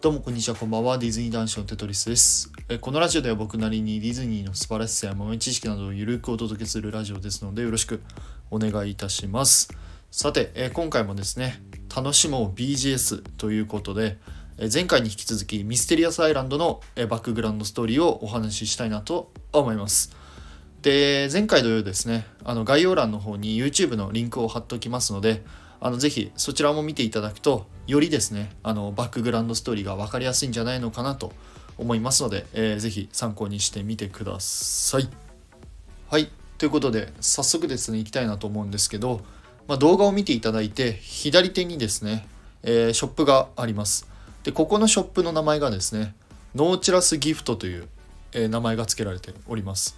どうもこんにちはこんばんはディズニー男子のテトリスです。えこのラジオでは僕なりにディズニーの素晴らしさや豆知識などをゆるくお届けするラジオですのでよろしくお願いいたします。さてえ今回もですね楽しもう BGS ということでえ前回に引き続きミステリアスアイランドのえバックグラウンドストーリーをお話ししたいなと思います。で前回同様ですねあの概要欄の方に YouTube のリンクを貼っておきますのであのぜひそちらも見ていただくとよりですねあのバックグラウンドストーリーが分かりやすいんじゃないのかなと思いますので、えー、ぜひ参考にしてみてください。はいということで早速ですねいきたいなと思うんですけど、まあ、動画を見ていただいて左手にですね、えー、ショップがあります。でここのショップの名前がですねノーチラスギフトという、えー、名前が付けられております。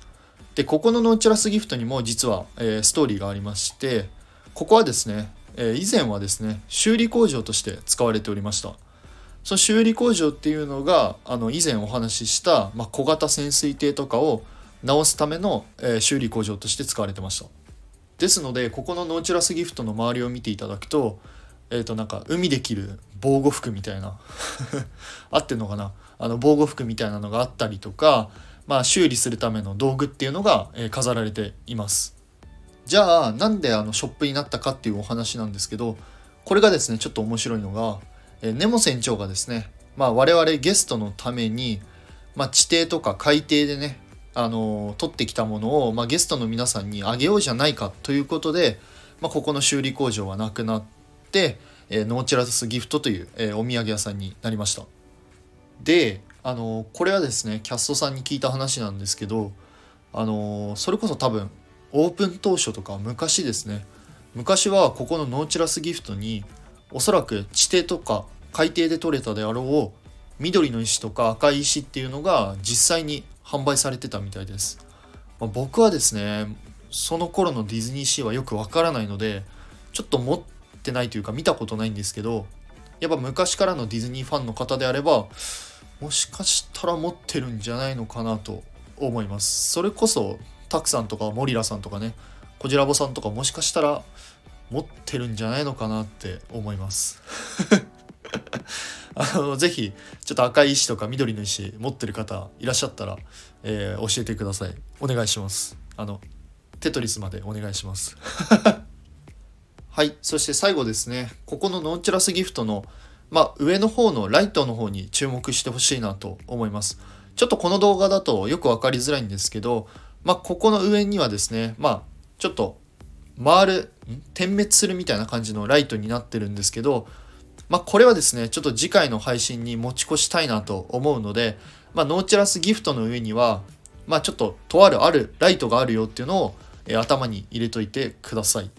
でここのノーチラスギフトにも実は、えー、ストーリーがありましてここはですねえ以前はですね修理工場として使われておりました。その修理工場っていうのがあの以前お話しした、ま、小型潜水艇とかを直すための、え、修理工場として使われてました。ですのでここのノーチラスギフトの周りを見ていただくとえっ、ー、となんか海で着る防護服みたいな 合ってんのかな？あの防護服みたいなのがあったりとか、まあ、修理するための道具っていうのが、え、飾られています。じゃあなんであのショップになったかっていうお話なんですけどこれがですねちょっと面白いのが、えネモ船長がですね、まあ、我々ゲストのために、まあ、地底とか海底でねあの取ってきたものを、まあ、ゲストの皆さんにあげようじゃないかということで、まあ、ここの修理工場はなくなって、えー、ノーチラスギフトという、えー、お土産屋さんになりました。であのこれはですねキャストさんに聞いた話なんですけどあのそれこそ多分オープン当初とか昔ですね。昔はここのノーチラスギフトにおそらく地底とか海底で採れたであろう緑の石とか赤い石っていうのが実際に販売されてたみたいです、まあ、僕はですねその頃のディズニーシーはよくわからないのでちょっと持ってないというか見たことないんですけどやっぱ昔からのディズニーファンの方であればもしかしたら持ってるんじゃないのかなと思います。それこそタクさんとかモリラさんとかねこじらぼさんとかもしかしたら持ってるんじゃないのかなって思います。あのぜひちょっと赤い石とか緑の石持ってる方いらっしゃったら、えー、教えてください。お願いします。あのテトリスまでお願いします。はいそして最後ですね。ここのノンチュラスギフトのまあ、上の方のライトの方に注目してほしいなと思います。ちょっとこの動画だとよく分かりづらいんですけどまあ、ここの上にはですね、まあ、ちょっと回る、点滅するみたいな感じのライトになってるんですけど、まあ、これはですね、ちょっと次回の配信に持ち越したいなと思うので、まあ、ノーチラスギフトの上には、まあ、ちょっととあるあるライトがあるよっていうのを、え、頭に入れといてください。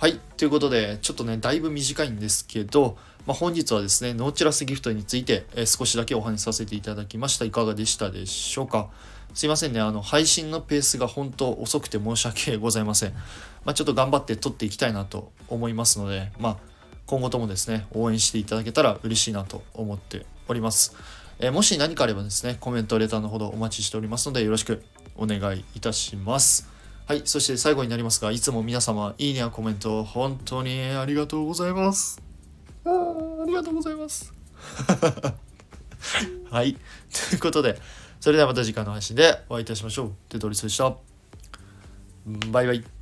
はい。ということで、ちょっとね、だいぶ短いんですけど、まあ、本日はですね、ノーチラスギフトについて、え、少しだけお話しさせていただきました。いかがでしたでしょうか？すいませんね、あの、配信のペースが本当遅くて申し訳ございません。まあ、ちょっと頑張って撮っていきたいなと思いますので、まあ、今後ともですね、応援していただけたら嬉しいなと思っております。え、もし何かあればですね、コメント、レターのほどお待ちしておりますので、よろしくお願いいたします。はい、そして最後になりますが、いつも皆様、いいねやコメント、本当にありがとうございます。あありがとうございます。はい、ということで、それではまた次回の配信でお会いいたしましょう。テトリスでした。バイバイ。